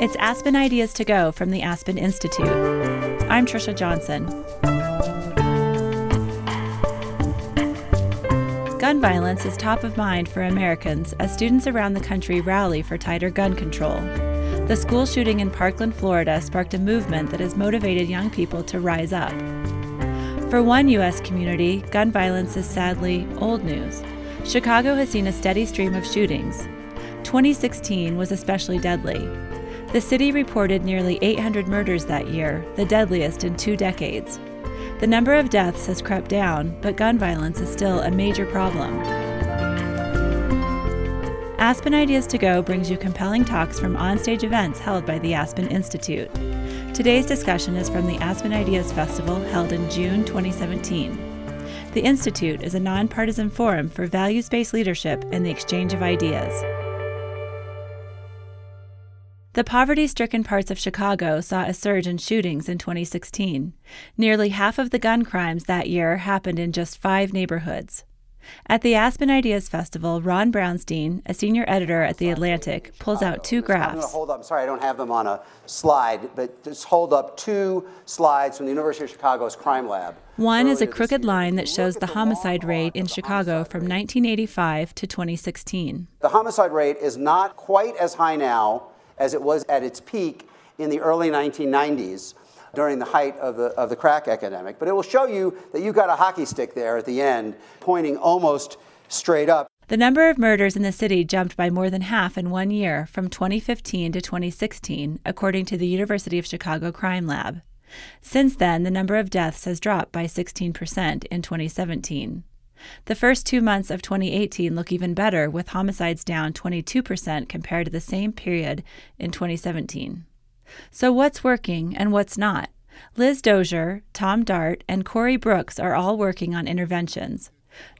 It's Aspen Ideas to Go from the Aspen Institute. I'm Trisha Johnson. Gun violence is top of mind for Americans as students around the country rally for tighter gun control. The school shooting in Parkland, Florida sparked a movement that has motivated young people to rise up. For one U.S. community, gun violence is sadly old news. Chicago has seen a steady stream of shootings. 2016 was especially deadly. The city reported nearly 800 murders that year, the deadliest in two decades. The number of deaths has crept down, but gun violence is still a major problem. Aspen Ideas to Go brings you compelling talks from onstage events held by the Aspen Institute. Today's discussion is from the Aspen Ideas Festival held in June 2017. The Institute is a nonpartisan forum for values based leadership and the exchange of ideas. The poverty stricken parts of Chicago saw a surge in shootings in 2016. Nearly half of the gun crimes that year happened in just five neighborhoods. At the Aspen Ideas Festival, Ron Brownstein, a senior editor at The Atlantic, pulls out two graphs. I'm going to hold up, sorry, I don't have them on a slide, but just hold up two slides from the University of Chicago's crime lab. One is a crooked line that shows the homicide rate in Chicago from 1985 to 2016. The homicide rate is not quite as high now as it was at its peak in the early 1990s during the height of the, of the crack epidemic. But it will show you that you've got a hockey stick there at the end, pointing almost straight up. The number of murders in the city jumped by more than half in one year from 2015 to 2016, according to the University of Chicago Crime Lab. Since then, the number of deaths has dropped by 16% in 2017. The first two months of 2018 look even better, with homicides down 22% compared to the same period in 2017. So, what's working and what's not? Liz Dozier, Tom Dart, and Corey Brooks are all working on interventions.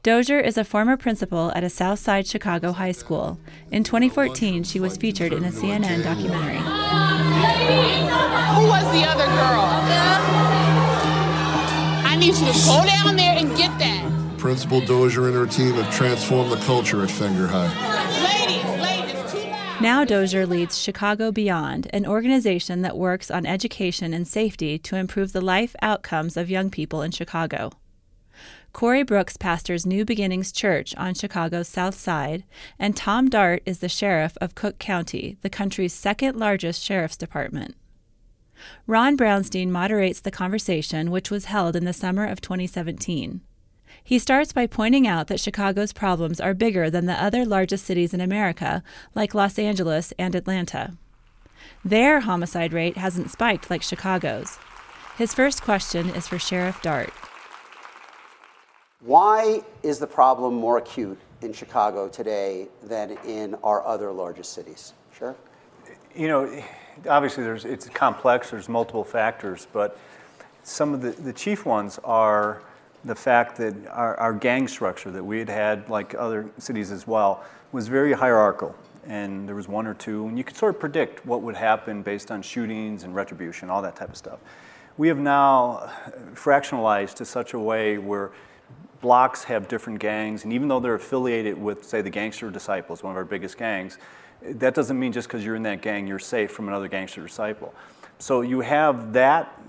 Dozier is a former principal at a South Side Chicago high school. In 2014, she was featured in a CNN documentary. Who was the other girl? I need you to go down there. Principal Dozier and her team have transformed the culture at Fenger High. Now Dozier leads Chicago Beyond, an organization that works on education and safety to improve the life outcomes of young people in Chicago. Corey Brooks pastors New Beginnings Church on Chicago's South Side, and Tom Dart is the sheriff of Cook County, the country's second largest sheriff's department. Ron Brownstein moderates the conversation, which was held in the summer of 2017. He starts by pointing out that Chicago's problems are bigger than the other largest cities in America, like Los Angeles and Atlanta. Their homicide rate hasn't spiked like Chicago's. His first question is for Sheriff Dart. Why is the problem more acute in Chicago today than in our other largest cities? Sheriff? You know, obviously there's, it's complex, there's multiple factors, but some of the, the chief ones are the fact that our, our gang structure that we had had, like other cities as well, was very hierarchical. And there was one or two, and you could sort of predict what would happen based on shootings and retribution, all that type of stuff. We have now fractionalized to such a way where blocks have different gangs, and even though they're affiliated with, say, the Gangster Disciples, one of our biggest gangs, that doesn't mean just because you're in that gang you're safe from another gangster disciple. So you have that,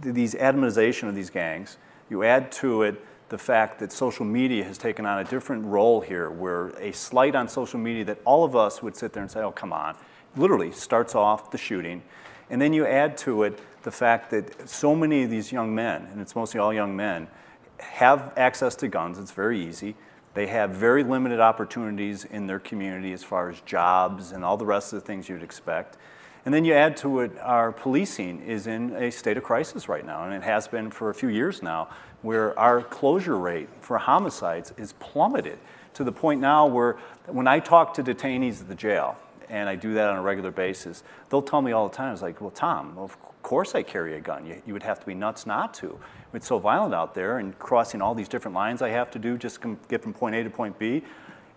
these atomization of these gangs, you add to it the fact that social media has taken on a different role here, where a slight on social media that all of us would sit there and say, oh, come on, literally starts off the shooting. And then you add to it the fact that so many of these young men, and it's mostly all young men, have access to guns. It's very easy. They have very limited opportunities in their community as far as jobs and all the rest of the things you'd expect. And then you add to it, our policing is in a state of crisis right now, and it has been for a few years now, where our closure rate for homicides is plummeted to the point now where when I talk to detainees at the jail, and I do that on a regular basis, they'll tell me all the time, it's like, well, Tom, of course I carry a gun. You, you would have to be nuts not to. It's so violent out there and crossing all these different lines I have to do just to get from point A to point B.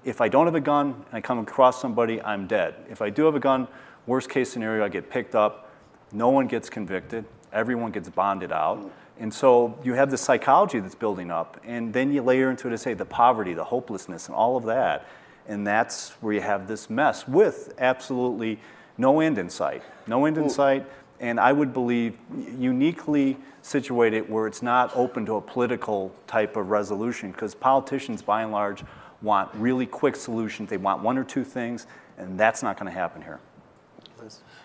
If I don't have a gun and I come across somebody, I'm dead. If I do have a gun, Worst case scenario, I get picked up, no one gets convicted, everyone gets bonded out. And so you have the psychology that's building up, and then you layer into it to say the poverty, the hopelessness, and all of that. And that's where you have this mess with absolutely no end in sight. No end in sight. And I would believe uniquely situated where it's not open to a political type of resolution because politicians, by and large, want really quick solutions. They want one or two things, and that's not going to happen here.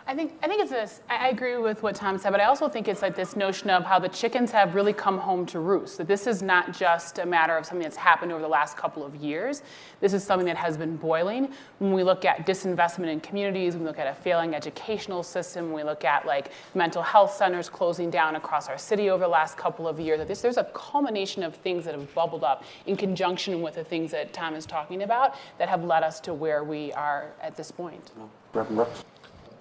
I think I think it's this. I I agree with what Tom said, but I also think it's like this notion of how the chickens have really come home to roost. That this is not just a matter of something that's happened over the last couple of years. This is something that has been boiling. When we look at disinvestment in communities, when we look at a failing educational system, when we look at like mental health centers closing down across our city over the last couple of years. That this, there's a culmination of things that have bubbled up in conjunction with the things that Tom is talking about that have led us to where we are at this point. Reverend Brooks?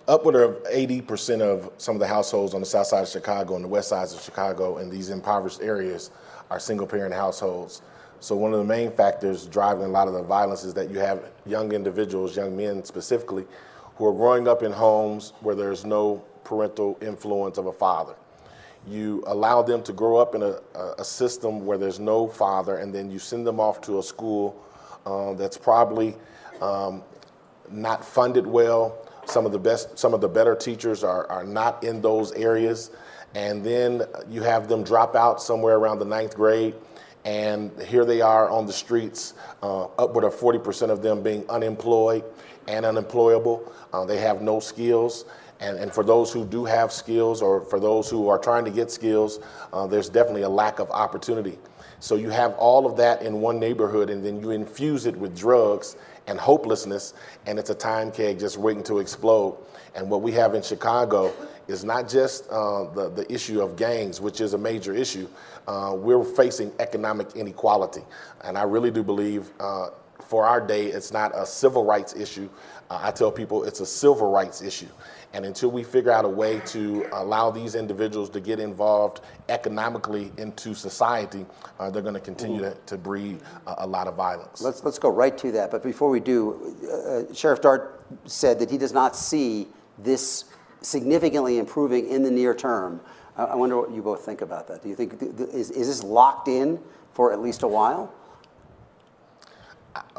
Upward of 80% of some of the households on the south side of Chicago and the west sides of Chicago in these impoverished areas are single parent households. So one of the main factors driving a lot of the violence is that you have young individuals, young men specifically, who are growing up in homes where there's no parental influence of a father. You allow them to grow up in a, a system where there's no father, and then you send them off to a school uh, that's probably um, not funded well, some of the best, some of the better teachers are, are not in those areas. And then you have them drop out somewhere around the ninth grade. And here they are on the streets, uh, upward of 40% of them being unemployed and unemployable. Uh, they have no skills. And, and for those who do have skills or for those who are trying to get skills, uh, there's definitely a lack of opportunity. So you have all of that in one neighborhood and then you infuse it with drugs and hopelessness, and it's a time keg just waiting to explode. And what we have in Chicago is not just uh, the, the issue of gangs, which is a major issue. Uh, we're facing economic inequality. And I really do believe uh, for our day, it's not a civil rights issue. Uh, I tell people it's a civil rights issue. And until we figure out a way to allow these individuals to get involved economically into society, uh, they're going to continue to, to breed a, a lot of violence. Let's, let's go right to that. But before we do, uh, Sheriff Dart said that he does not see this significantly improving in the near term. I, I wonder what you both think about that. Do you think, th- th- is, is this locked in for at least a while?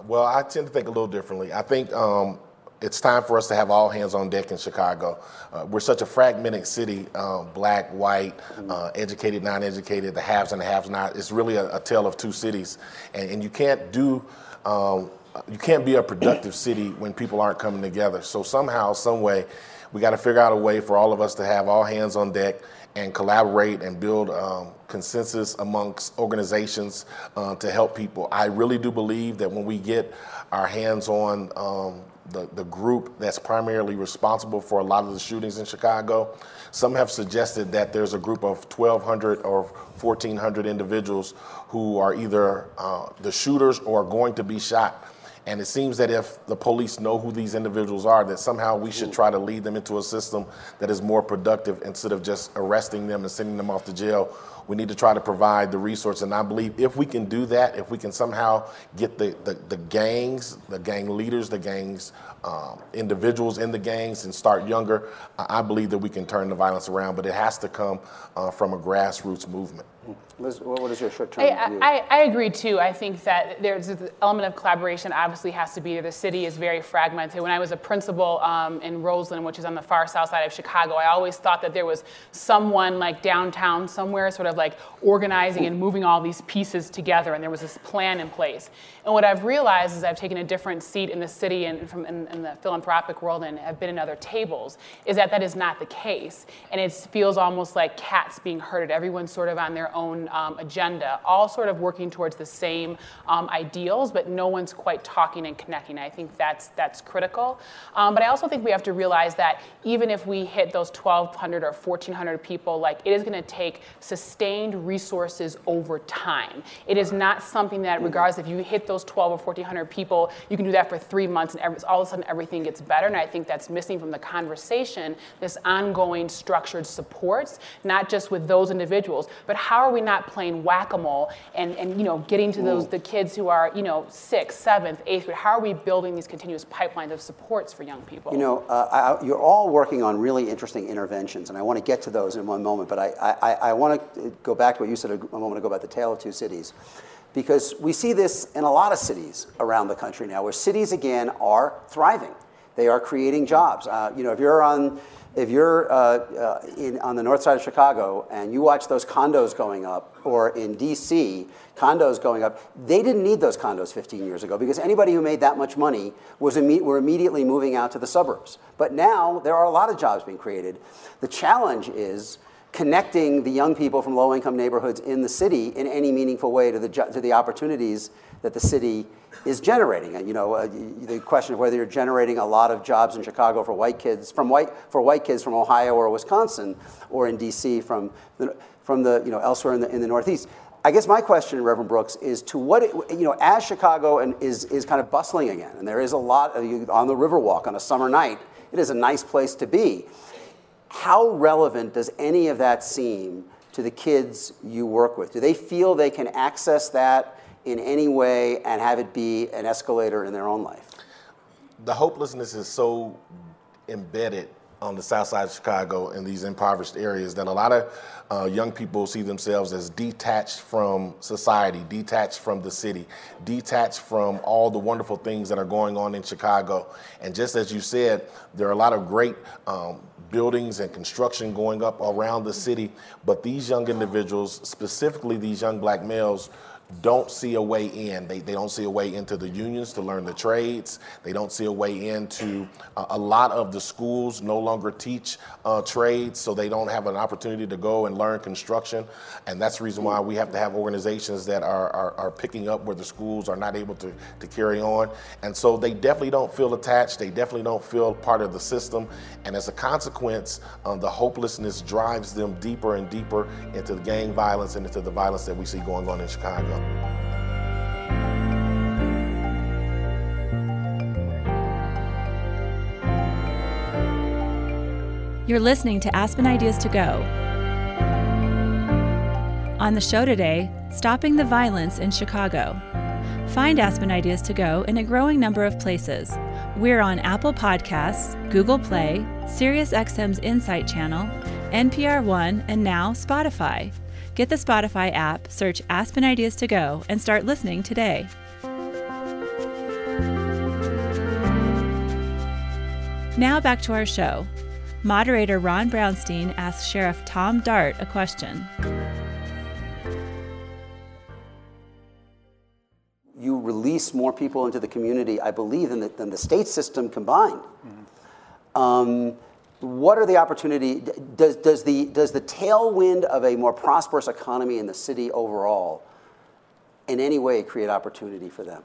Well, I tend to think a little differently. I think um, it's time for us to have all hands on deck in Chicago. Uh, we're such a fragmented city uh, black, white, uh, educated, non educated, the haves and the haves not. It's really a, a tale of two cities. And, and you can't do, um, you can't be a productive city when people aren't coming together. So somehow, some way, we got to figure out a way for all of us to have all hands on deck and collaborate and build um, consensus amongst organizations uh, to help people. I really do believe that when we get our hands on um, the, the group that's primarily responsible for a lot of the shootings in Chicago, some have suggested that there's a group of 1,200 or 1,400 individuals who are either uh, the shooters or are going to be shot. And it seems that if the police know who these individuals are, that somehow we should try to lead them into a system that is more productive instead of just arresting them and sending them off to jail. We need to try to provide the resource. And I believe if we can do that, if we can somehow get the, the, the gangs, the gang leaders, the gangs, um, individuals in the gangs and start younger, I believe that we can turn the violence around. But it has to come uh, from a grassroots movement. Liz, what what is your short term I, view? I, I agree too. I think that there's an element of collaboration obviously has to be there. The city is very fragmented. When I was a principal um, in Roseland, which is on the far south side of Chicago, I always thought that there was someone like downtown somewhere sort of like organizing and moving all these pieces together and there was this plan in place. And what I've realized is I've taken a different seat in the city and from in, in the philanthropic world and have been in other tables, is that that is not the case. And it feels almost like cats being herded. Everyone's sort of on their own um, agenda, all sort of working towards the same um, ideals, but no one's quite talking and connecting. I think that's that's critical. Um, but I also think we have to realize that even if we hit those 1,200 or 1,400 people, like it is going to take sustained resources over time. It is not something that, regardless if you hit those 12 or 1,400 people, you can do that for three months and every, all of a sudden everything gets better. And I think that's missing from the conversation. This ongoing structured supports, not just with those individuals, but how are we not playing whack-a-mole and, and you know getting to those the kids who are you know sixth, seventh, eighth grade? How are we building these continuous pipelines of supports for young people? You know, uh, I, you're all working on really interesting interventions, and I want to get to those in one moment. But I, I, I want to go back to what you said a moment ago about the tale of two cities, because we see this in a lot of cities around the country now, where cities again are thriving. They are creating jobs. Uh, you know, if you're on if you're uh, uh, in, on the north side of Chicago and you watch those condos going up, or in DC, condos going up, they didn't need those condos 15 years ago because anybody who made that much money was imme- were immediately moving out to the suburbs. But now there are a lot of jobs being created. The challenge is connecting the young people from low income neighborhoods in the city in any meaningful way to the, to the opportunities that the city is generating. And you know, uh, the question of whether you're generating a lot of jobs in Chicago for white kids, from white, for white kids from Ohio or Wisconsin, or in DC from the, from the, you know, elsewhere in the, in the Northeast. I guess my question, Reverend Brooks, is to what, it, you know, as Chicago and is, is kind of bustling again, and there is a lot of, you on the Riverwalk on a summer night, it is a nice place to be. How relevant does any of that seem to the kids you work with? Do they feel they can access that in any way and have it be an escalator in their own life? The hopelessness is so embedded on the south side of Chicago in these impoverished areas that a lot of uh, young people see themselves as detached from society, detached from the city, detached from all the wonderful things that are going on in Chicago. And just as you said, there are a lot of great um, buildings and construction going up around the city, but these young individuals, specifically these young black males, don't see a way in. They, they don't see a way into the unions to learn the trades. They don't see a way into uh, a lot of the schools no longer teach uh, trades, so they don't have an opportunity to go and learn construction. And that's the reason why we have to have organizations that are, are, are picking up where the schools are not able to, to carry on. And so they definitely don't feel attached. They definitely don't feel part of the system. And as a consequence, um, the hopelessness drives them deeper and deeper into the gang violence and into the violence that we see going on in Chicago. You're listening to Aspen Ideas to Go. On the show today, Stopping the Violence in Chicago. Find Aspen Ideas to Go in a growing number of places. We're on Apple Podcasts, Google Play, SiriusXM's Insight Channel, NPR One, and now Spotify. Get the Spotify app, search Aspen Ideas to Go, and start listening today. Now back to our show. Moderator Ron Brownstein asks Sheriff Tom Dart a question. You release more people into the community, I believe, than the, than the state system combined. Mm-hmm. Um, what are the opportunity? Does, does, the, does the tailwind of a more prosperous economy in the city overall in any way create opportunity for them?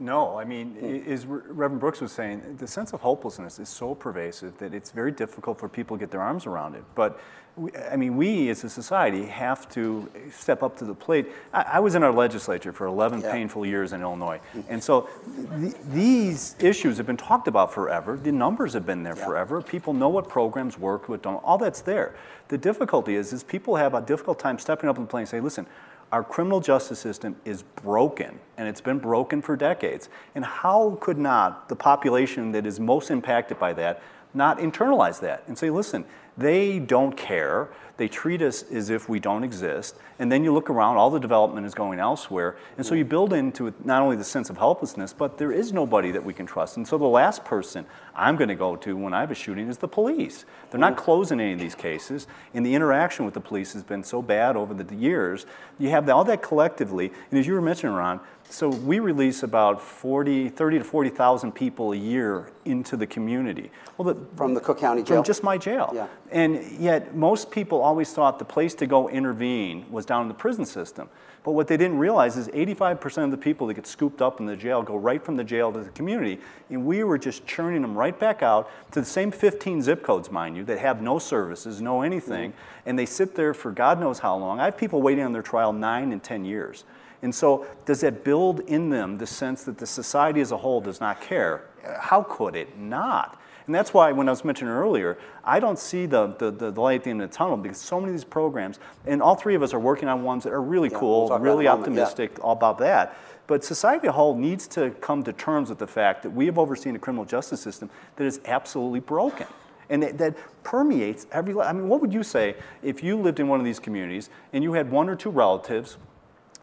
No, I mean, mm. as Reverend Brooks was saying, the sense of hopelessness is so pervasive that it's very difficult for people to get their arms around it. But we, I mean, we as a society have to step up to the plate. I, I was in our legislature for 11 yeah. painful years in Illinois. And so th- these issues have been talked about forever. The numbers have been there yeah. forever. People know what programs work, what don't. All that's there. The difficulty is, is people have a difficult time stepping up to the plate and say, listen, our criminal justice system is broken, and it's been broken for decades. And how could not the population that is most impacted by that not internalize that and say, listen, they don't care. They treat us as if we don't exist. And then you look around, all the development is going elsewhere. And so you build into it not only the sense of helplessness, but there is nobody that we can trust. And so the last person I'm going to go to when I have a shooting is the police. They're not closing any of these cases. And the interaction with the police has been so bad over the years. You have all that collectively. And as you were mentioning, Ron, so we release about 40, 30 to 40,000 people a year into the community. Well, the, from the Cook County Jail? From just my jail. Yeah. And yet most people always thought the place to go intervene was down in the prison system. But what they didn't realize is 85% of the people that get scooped up in the jail go right from the jail to the community. And we were just churning them right back out to the same 15 zip codes, mind you, that have no services, no anything. Mm-hmm. And they sit there for God knows how long. I have people waiting on their trial nine and 10 years. And so, does that build in them the sense that the society as a whole does not care? How could it not? And that's why, when I was mentioning earlier, I don't see the, the, the, light at the end of the tunnel because so many of these programs, and all three of us are working on ones that are really yeah, cool, we'll really optimistic yeah. about that. But society as a whole needs to come to terms with the fact that we have overseen a criminal justice system that is absolutely broken and that, that, permeates every i mean what would you say if you lived in one of these communities and you had one or two relatives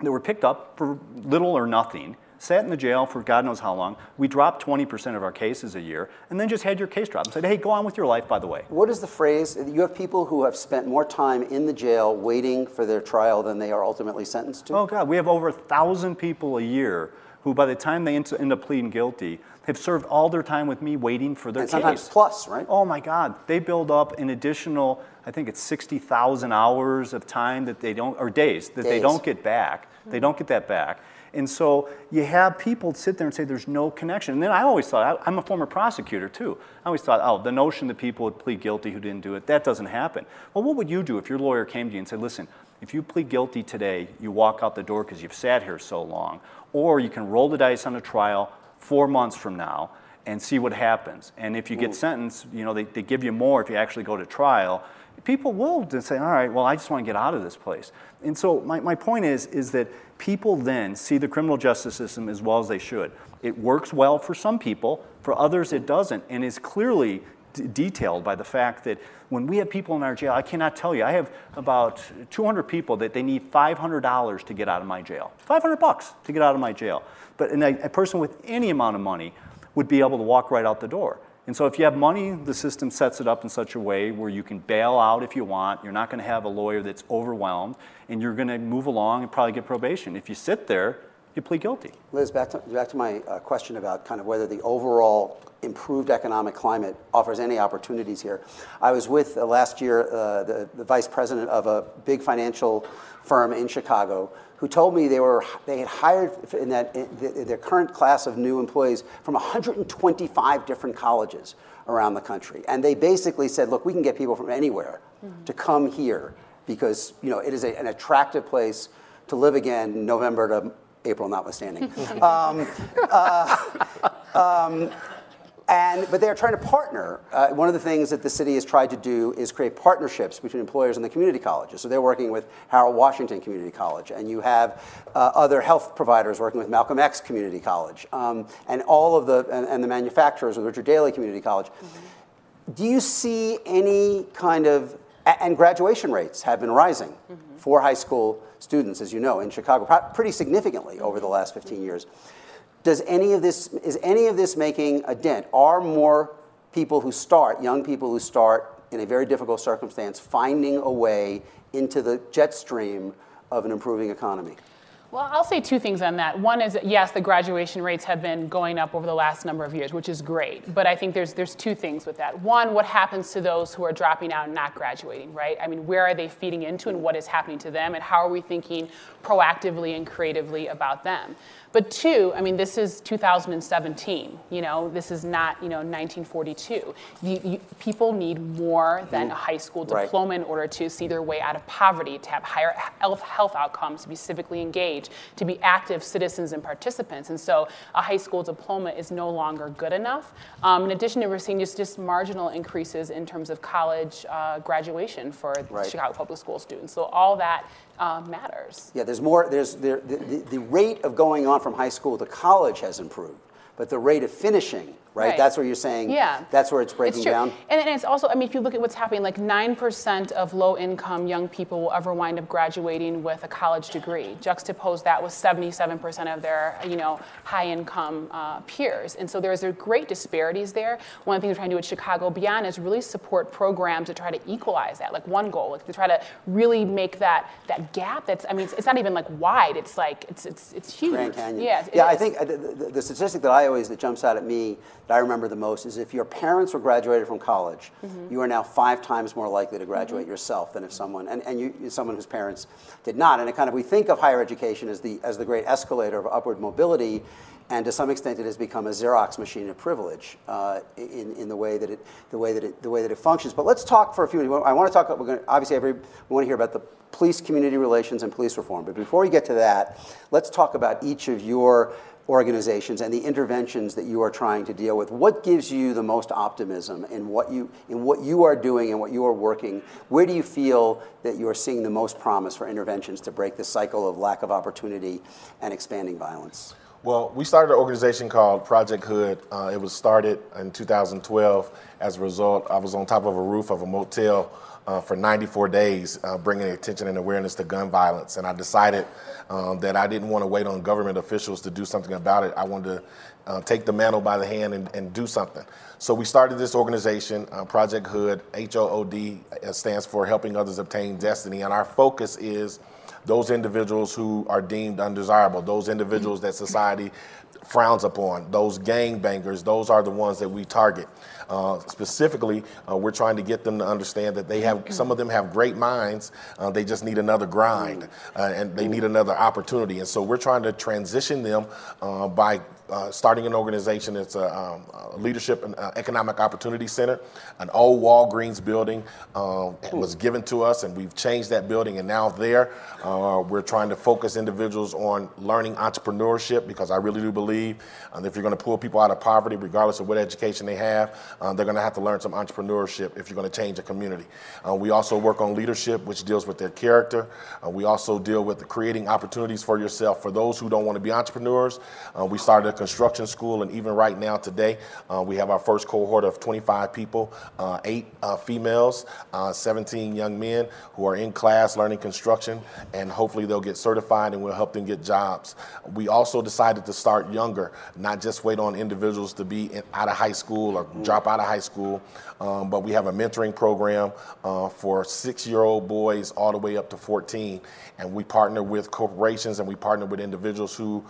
that were picked up for little or nothing sat in the jail for God knows how long. We dropped 20% of our cases a year, and then just had your case dropped and said, hey, go on with your life, by the way. What is the phrase? You have people who have spent more time in the jail waiting for their trial than they are ultimately sentenced to? Oh, God, we have over a thousand people a year who, by the time they end up pleading guilty, have served all their time with me waiting for their and case. sometimes plus, right? Oh my God, they build up an additional, I think it's 60,000 hours of time that they don't, or days, that they don't get back. They don't get that back. And so you have people sit there and say there's no connection. And then I always thought, I, I'm a former prosecutor too. I always thought, oh, the notion that people would plead guilty who didn't do it, that doesn't happen. Well, what would you do if your lawyer came to you and said, listen, if you plead guilty today, you walk out the door because you've sat here so long, or you can roll the dice on a trial four months from now and see what happens. And if you get sentenced, you know, they, they give you more if you actually go to trial. People will say, all right, well, I just want to get out of this place. And so my, my point is, is that people then see the criminal justice system as well as they should. It works well for some people, for others it doesn't, and is clearly detailed by the fact that when we have people in our jail, I cannot tell you, I have about 200 people that they need $500 to get out of my jail. 500 bucks to get out of my jail. But a, a person with any amount of money would be able to walk right out the door. And so if you have money, the system sets it up in such a way where you can bail out if you want. You're not going to have a lawyer that's overwhelmed, and you're going to move along and probably get probation. If you sit there, you plead guilty. Liz, back to, back to my uh, question about kind of whether the overall improved economic climate offers any opportunities here. I was with uh, last year uh, the, the vice president of a big financial firm in Chicago who told me they were they had hired in that in their current class of new employees from 125 different colleges around the country, and they basically said, look, we can get people from anywhere to come here because you know it is a, an attractive place to live again, November to April notwithstanding. um, uh, um, and, but they're trying to partner. Uh, one of the things that the city has tried to do is create partnerships between employers and the community colleges. So they're working with Harold Washington Community College, and you have uh, other health providers working with Malcolm X Community College, um, and all of the and, and the manufacturers with Richard Daley Community College. Do you see any kind of and graduation rates have been rising for high school students, as you know, in Chicago, pretty significantly over the last 15 years. Does any of this is any of this making a dent? Are more people who start, young people who start in a very difficult circumstance, finding a way into the jet stream of an improving economy? Well, I'll say two things on that. One is that, yes, the graduation rates have been going up over the last number of years, which is great. But I think there's there's two things with that. One, what happens to those who are dropping out and not graduating, right? I mean, where are they feeding into and what is happening to them and how are we thinking proactively and creatively about them? But two, I mean, this is 2017. You know, this is not you know 1942. You, you, people need more than a high school Right. diploma in order to see their way out of poverty, to have higher health, health outcomes, to be civically engaged, to be active citizens and participants. And so a high school diploma is no longer good enough. Um, in addition to we're seeing just, just marginal increases in terms of college uh, graduation for Right. Chicago public school students. So all that uh, matters. Yeah, there's more. There's there, the, the, the rate of going on from high school to college has improved, but the rate of finishing, right? Right. That's where you're saying. Yeah. That's where it's breaking true. down. And then it's also, I mean, if you look at what's happening, like 9% of low income young people will ever wind up graduating with a college degree. Juxtapose that with 77% of their, you know, high income uh, peers. And so there's a great disparities there. One of the things we're trying to do at Chicago Beyond is really support programs to try to equalize that. Like one goal, like to try to really make that, that gap that's, I mean, it's, it's not even like wide, it's like, it's, it's, it's huge. Grand Canyon. Yeah, yeah. I think uh, the, the, the statistic that I always that jumps out at me that I remember the most is if your parents were graduated from college, Mm-hmm. you are now five times more likely to graduate yourself than if someone and, and you someone whose parents did not. And it kind of we think of higher education as the as the great escalator of upward mobility. And to some extent, it has become a Xerox machine of privilege uh, in, in the way that it the way that it the way that it functions. But let's talk for a few minutes. I want to talk. We're going to, obviously every we want to hear about the police community relations and police reform. But before we get to that, let's talk about each of your organizations and the interventions that you are trying to deal with. What gives you the most optimism in what you in what you are doing and what you are working? Where do you feel that you are seeing the most promise for interventions to break the cycle of lack of opportunity and expanding violence? Well, we started an organization called Project Hood. Uh, it was started in 2012. As a result, I was on top of a roof of a motel uh, for 94 days, uh, bringing attention and awareness to gun violence. And I decided um, that I didn't want to wait on government officials to do something about it. I wanted to uh, take the mantle by the hand and, and, do something. So we started this organization, uh, Project Hood, H O O D, uh, stands for Helping Others Obtain Destiny. And our focus is those individuals who are deemed undesirable, those individuals that society frowns upon, those gang bangers, those are the ones that we target. Uh, specifically, uh, we're trying to get them to understand that they have, some of them have great minds, uh, they just need another grind uh, and they need another opportunity. And so we're trying to transition them uh, by uh, starting an organization. It's a, um, a leadership and uh, economic opportunity center, an old Walgreens building um, was given to us, and we've changed that building. And now there, uh, we're trying to focus individuals on learning entrepreneurship because I really do believe if you're going to pull people out of poverty, regardless of what education they have, uh, they're going to have to learn some entrepreneurship if you're going to change a community. We also work on leadership, which deals with their character. we also deal with creating opportunities for yourself. For those who don't want to be entrepreneurs, we started construction school, and even right now today, uh, we have our first cohort of 25 people, uh, eight uh, females, uh, 17 young men who are in class learning construction, and hopefully they'll get certified and we'll help them get jobs. We also decided to start younger, not just wait on individuals to be in, out of high school or drop out of high school, um, but we have a mentoring program uh, for six-year-old boys all the way up to 14, and we partner with corporations and we partner with individuals who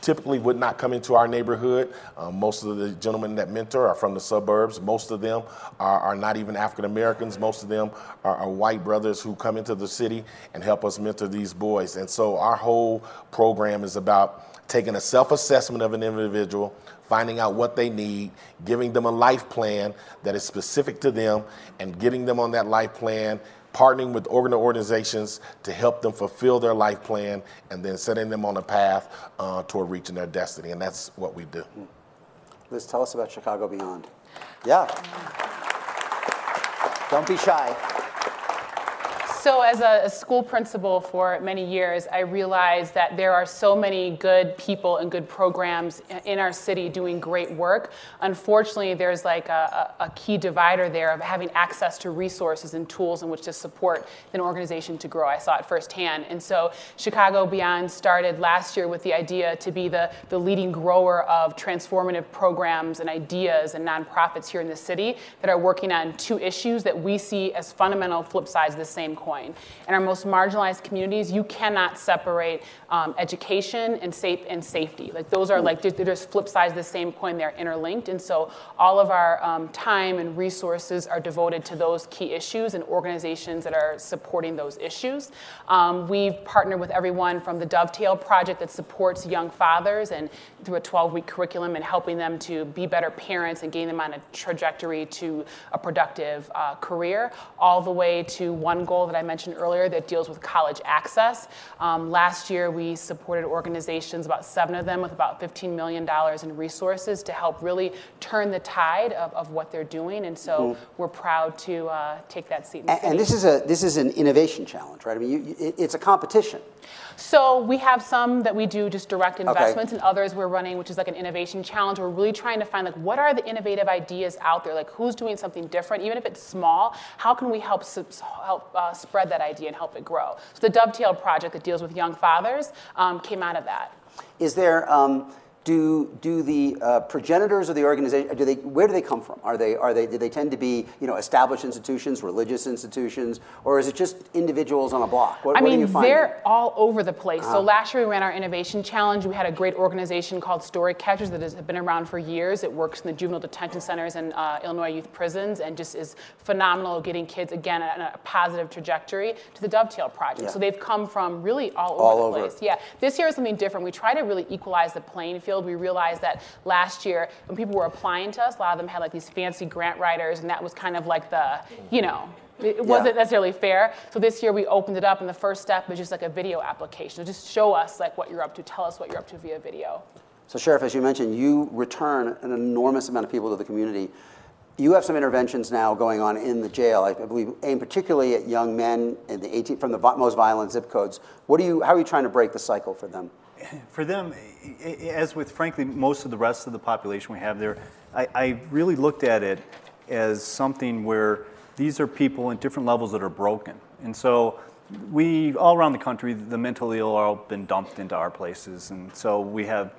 typically would not come into our neighborhood. Um, most of the gentlemen that mentor are from the suburbs. Most of them are, are not even African Americans. Most of them are, are white brothers who come into the city and help us mentor these boys. And so our whole program is about taking a self-assessment of an individual, finding out what they need, giving them a life plan that is specific to them, and getting them on that life plan partnering with organizations to help them fulfill their life plan and then setting them on a path uh, toward reaching their destiny. And that's what we do. Liz, tell us about Chicago Beyond. Yeah. Don't be shy. So, as a, school principal for many years, I realized that there are so many good people and good programs in our city doing great work. Unfortunately, there's like a, a key divider there of having access to resources and tools in which to support an organization to grow. I saw it firsthand. And so, Chicago Beyond started last year with the idea to be the, the leading grower of transformative programs and ideas and nonprofits here in the city that are working on two issues that we see as fundamental flip sides of the same coin In our most marginalized communities, you cannot separate um, education and, safe, and safety. Like those are like, they're just flip sides of the same coin, they're interlinked. And so all of our um, time and resources are devoted to those key issues and organizations that are supporting those issues. Um, we've partnered with everyone from the Dovetail Project that supports young fathers and through a 12-week curriculum and helping them to be better parents and getting them on a trajectory to a productive uh, career, all the way to one goal that I mentioned earlier that deals with college access. Um, last year, we supported organizations, about seven of them, with about $15 million in resources to help really turn the tide of, of what they're doing. And so mm-hmm. we're proud to uh, take that seat. and, and, this is a this is an innovation challenge, right? I mean, you, it, it's a competition. So we have some that we do just direct investments, okay. and others we're running, which is like an innovation challenge. We're really trying to find like what are the innovative ideas out there, like who's doing something different, even if it's small. How can we help help uh, spread that idea and help it grow? So the Dovetail project that deals with young fathers um, came out of that. Is there um, do, do the uh, progenitors of the organization, do they, where do they come from? Are they, are they, do they tend to be you know, established institutions, religious institutions, or is it just individuals on a block? What, I mean, they're all over the place. Uh-huh. So last year we ran our innovation challenge. We had a great organization called Story Catchers that has been around for years. It works in the juvenile detention centers and uh, Illinois youth prisons and just is phenomenal getting kids, again, on a positive trajectory to the Dovetail Project. Yeah. So they've come from really all over all the over. place. Yeah. This year is something different. We try to really equalize the playing field field, we realized that last year when people were applying to us, a lot of them had like these fancy grant writers, and that was kind of like the, you know, it wasn't yeah. necessarily fair. So this year we opened it up, and the first step is just like a video application. So just show us like what you're up to, tell us what you're up to via video. So Sheriff, as you mentioned, you return an enormous amount of people to the community. You have some interventions now going on in the jail, I believe, aimed particularly at young men in the 18, from the most violent zip codes. What are you, how are you trying to break the cycle for them? for them, as with frankly most of the rest of the population we have there, I, I really looked at it as something where these are people in different levels that are broken. And so we, all around the country, the mentally ill are all been dumped into our places. And so we have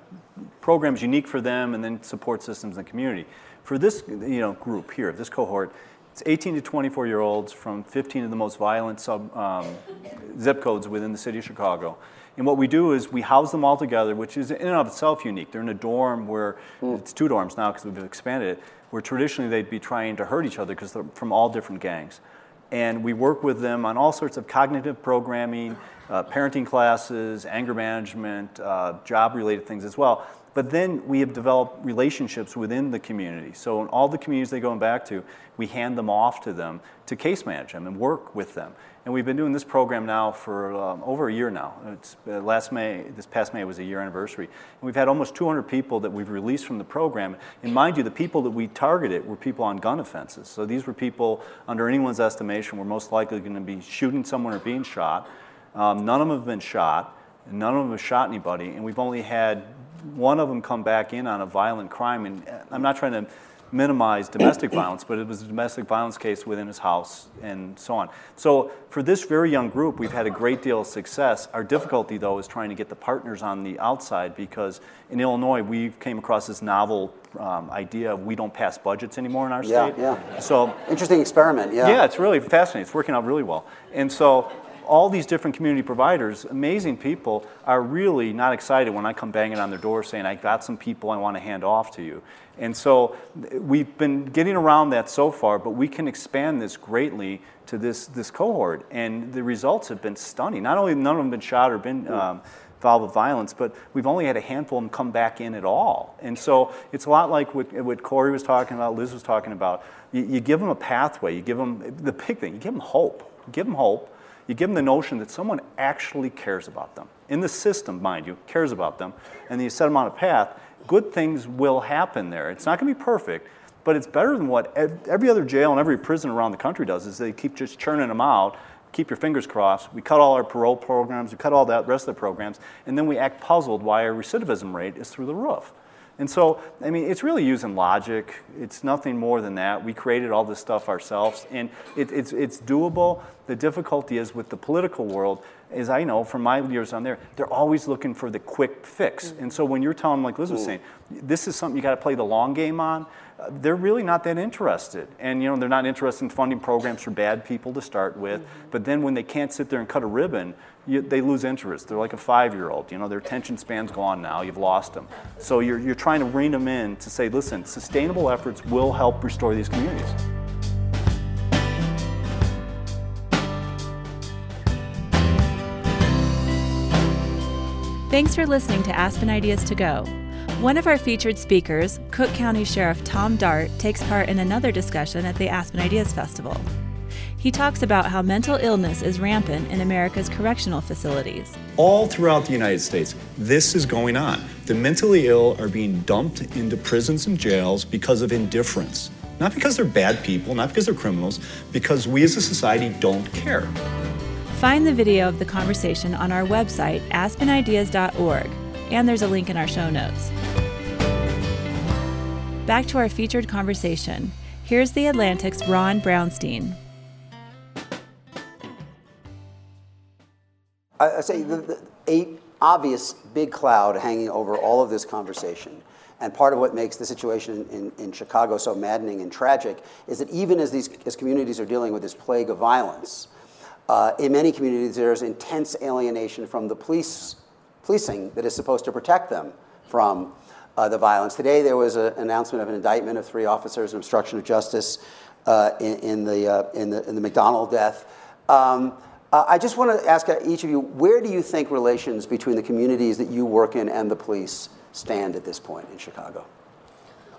programs unique for them and then support systems in the community. For this you know, group here, this cohort, it's 18 to 24 year olds from 15 of the most violent sub, um, zip codes within the city of Chicago. And what we do is we house them all together, which is in and of itself unique. They're in a dorm where mm. it's two dorms now because we've expanded it, where traditionally they'd be trying to hurt each other because they're from all different gangs. And we work with them on all sorts of cognitive programming, uh, parenting classes, anger management, uh, job related things as well. But then we have developed relationships within the community. So in all the communities they go back to, we hand them off to them to case manage them and work with them. And we've been doing this program now for um, over a year now. It's uh, last May, this past May was a year anniversary. And we've had almost 200 people that we've released from the program. And mind you, the people that we targeted were people on gun offenses. So these were people, under anyone's estimation, were most likely going to be shooting someone or being shot. Um, none of them have been shot. None of them have shot anybody. And we've only had one of them come back in on a violent crime. And uh, I'm not trying to minimize domestic violence, but it was a domestic violence case within his house and so on. So for this very young group, we've had a great deal of success. Our difficulty, though, is trying to get the partners on the outside because in Illinois, we came across this novel um, idea of we don't pass budgets anymore in our yeah, state. Yeah, So interesting experiment. Yeah. Yeah, it's really fascinating. It's working out really well. And so all these different community providers, amazing people, are really not excited when I come banging on their door saying, I got some people I want to hand off to you. And so we've been getting around that so far, but we can expand this greatly to this, this cohort. And the results have been stunning. Not only none of them been shot or been um, involved with violence, but we've only had a handful of them come back in at all. And so it's a lot like what, what Corey was talking about, Liz was talking about. You, you give them a pathway, you give them the big thing, you give them hope. You give them hope you give them the notion that someone actually cares about them. In the system, mind you, cares about them, and then you set them on a path, good things will happen there. It's not going to be perfect, but it's better than what every other jail and every prison around the country does is they keep just churning them out keep your fingers crossed. We cut all our parole programs, we cut all that rest of the programs, and then we act puzzled why our recidivism rate is through the roof. And so, I mean, it's really using logic. It's nothing more than that. We created all this stuff ourselves, and it, it's, it's doable. The difficulty is with the political world, as I know from my years on there, they're always looking for the quick fix. Mm-hmm. And so when you're telling them, like Liz was saying, this is something you got to play the long game on, they're really not that interested. And you know, they're not interested in funding programs for bad people to start with. Mm-hmm. But then when they can't sit there and cut a ribbon, you, they lose interest. They're like a five-year-old. You know, their attention span's gone now. You've lost them. So you're, you're trying to rein them in to say, listen, sustainable efforts will help restore these communities. Thanks for listening to Aspen Ideas to Go. One of our featured speakers, Cook County Sheriff Tom Dart, takes part in another discussion at the Aspen Ideas Festival. He talks about how mental illness is rampant in America's correctional facilities. All throughout the United States, this is going on. The mentally ill are being dumped into prisons and jails because of indifference. Not because they're bad people, not because they're criminals, because we as a society don't care. Find the video of the conversation on our website, aspenideas.org, and there's a link in our show notes. Back to our featured conversation. Here's the Atlantic's Ron Brownstein. I, say the, the, a obvious big cloud hanging over all of this conversation. And part of what makes the situation in, in, Chicago so maddening and tragic is that even as these as communities are dealing with this plague of violence, uh, in many communities there's intense alienation from the police policing that is supposed to protect them from uh, the violence. Today there was an announcement of an indictment of three officers in obstruction of justice uh, in, in, the, uh, in, the, in the McDonald death. Um, uh, I just want to ask each of you, where do you think relations between the communities that you work in and the police stand at this point in Chicago?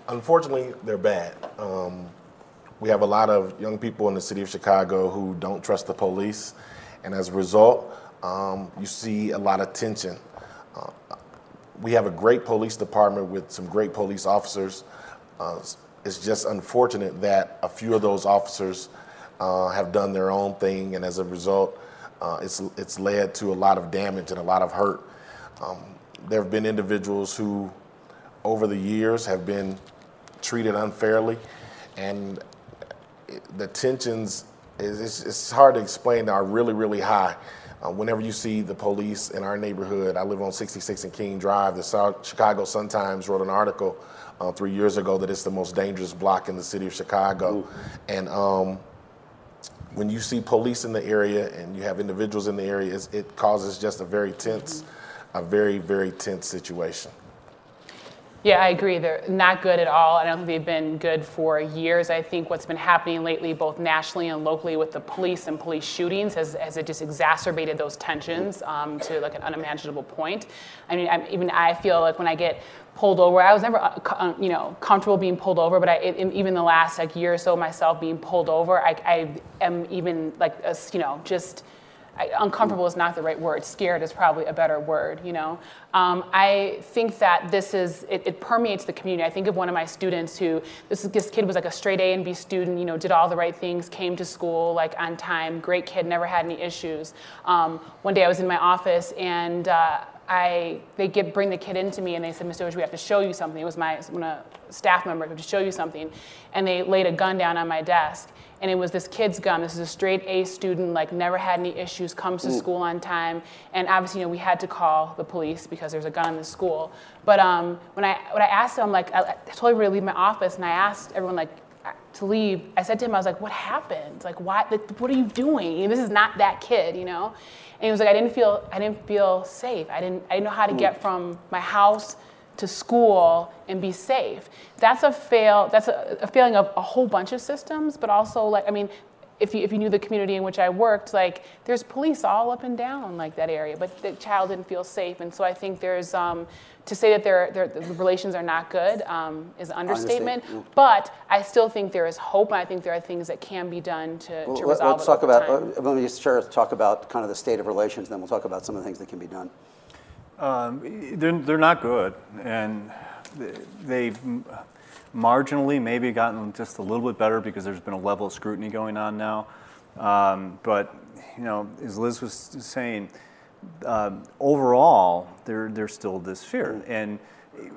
Unfortunately, they're bad. Um, we have a lot of young people in the city of Chicago who don't trust the police, and as a result, um, you see a lot of tension. Uh, we have a great police department with some great police officers. Uh, it's just unfortunate that a few of those officers uh, have done their own thing, and as a result, uh, it's, it's led to a lot of damage and a lot of hurt. Um, there have been individuals who, over the years, have been treated unfairly, and the tensions it's, it's hard to explain are really really high. Uh, whenever you see the police in our neighborhood, I live on 66 and King Drive. The South Chicago Sun Times wrote an article uh, three years ago that it's the most dangerous block in the city of Chicago, Ooh. and um, when you see police in the area and you have individuals in the area, it causes just a very tense, a very very tense situation. Yeah, I agree. They're not good at all. I don't think they've been good for years. I think what's been happening lately, both nationally and locally, with the police and police shootings, has, has it just exacerbated those tensions um, to like an unimaginable point. I mean, I'm, even I feel like when I get pulled over, I was never, uh, uh you know, comfortable being pulled over. But I, even the last like year or so, myself being pulled over, I, I am even like, a, you know, just Uncomfortable is not the right word. Scared is probably a better word, you know. Um, I think that this is, it, it, permeates the community. I think of one of my students who, this, this kid was like a straight A and B student, you know, did all the right things, came to school like on time, great kid, never had any issues. Um, one day I was in my office and uh, I, they get, bring the kid into me and they said, Mr. Dozier, we have to show you something. It was my one of staff member, we to show you something. And they laid a gun down on my desk and it was this kid's gun. This is a straight A student, like never had any issues, comes to Ooh. school on time, and obviously, you know, we had to call the police because there's a gun in the school. But um, when I when I asked him, like, I, I told everybody to leave my office, and I asked everyone like to leave. I said to him, I was like, "What happened? Like, why? What are you doing? This is not that kid, you know." And he was like, "I didn't feel I didn't feel safe. I didn't I didn't know how to get from my house." To school and be safe. That's a fail. That's a, a, failing of a whole bunch of systems, but also like I mean, if you if you knew the community in which I worked, like there's police all up and down like that area, but the child didn't feel safe, and so I think there's. Um, to say that they're, they're, the relations are not good um, is an understatement, but I still think there is hope, and I think there are things that can be done to, well, to resolve let's talk about, uh, let me just talk about kind of the state of relations, then we'll talk about some of the things that can be done. Um, they're, they're not good, and they've marginally maybe gotten just a little bit better because there's been a level of scrutiny going on now. Um, but you know, as Liz was saying, uh, overall, there, there's still this fear. And